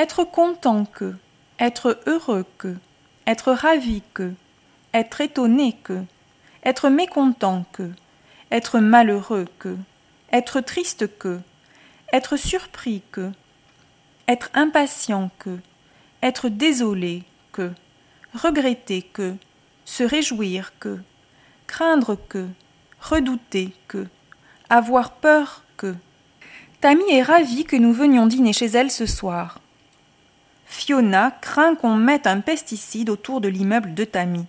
être content que, être heureux que, être ravi que, être étonné que, être mécontent que, être malheureux que, être triste que, être surpris que, être impatient que, être désolé que, regretter que, se réjouir que, craindre que, redouter que, avoir peur que. Tammy est ravie que nous venions dîner chez elle ce soir. Fiona craint qu'on mette un pesticide autour de l'immeuble de Tammy.